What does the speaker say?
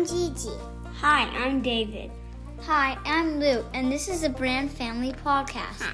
I'm Gigi. Hi, I'm David. Hi, I'm Lou, and this is a Brand Family Podcast.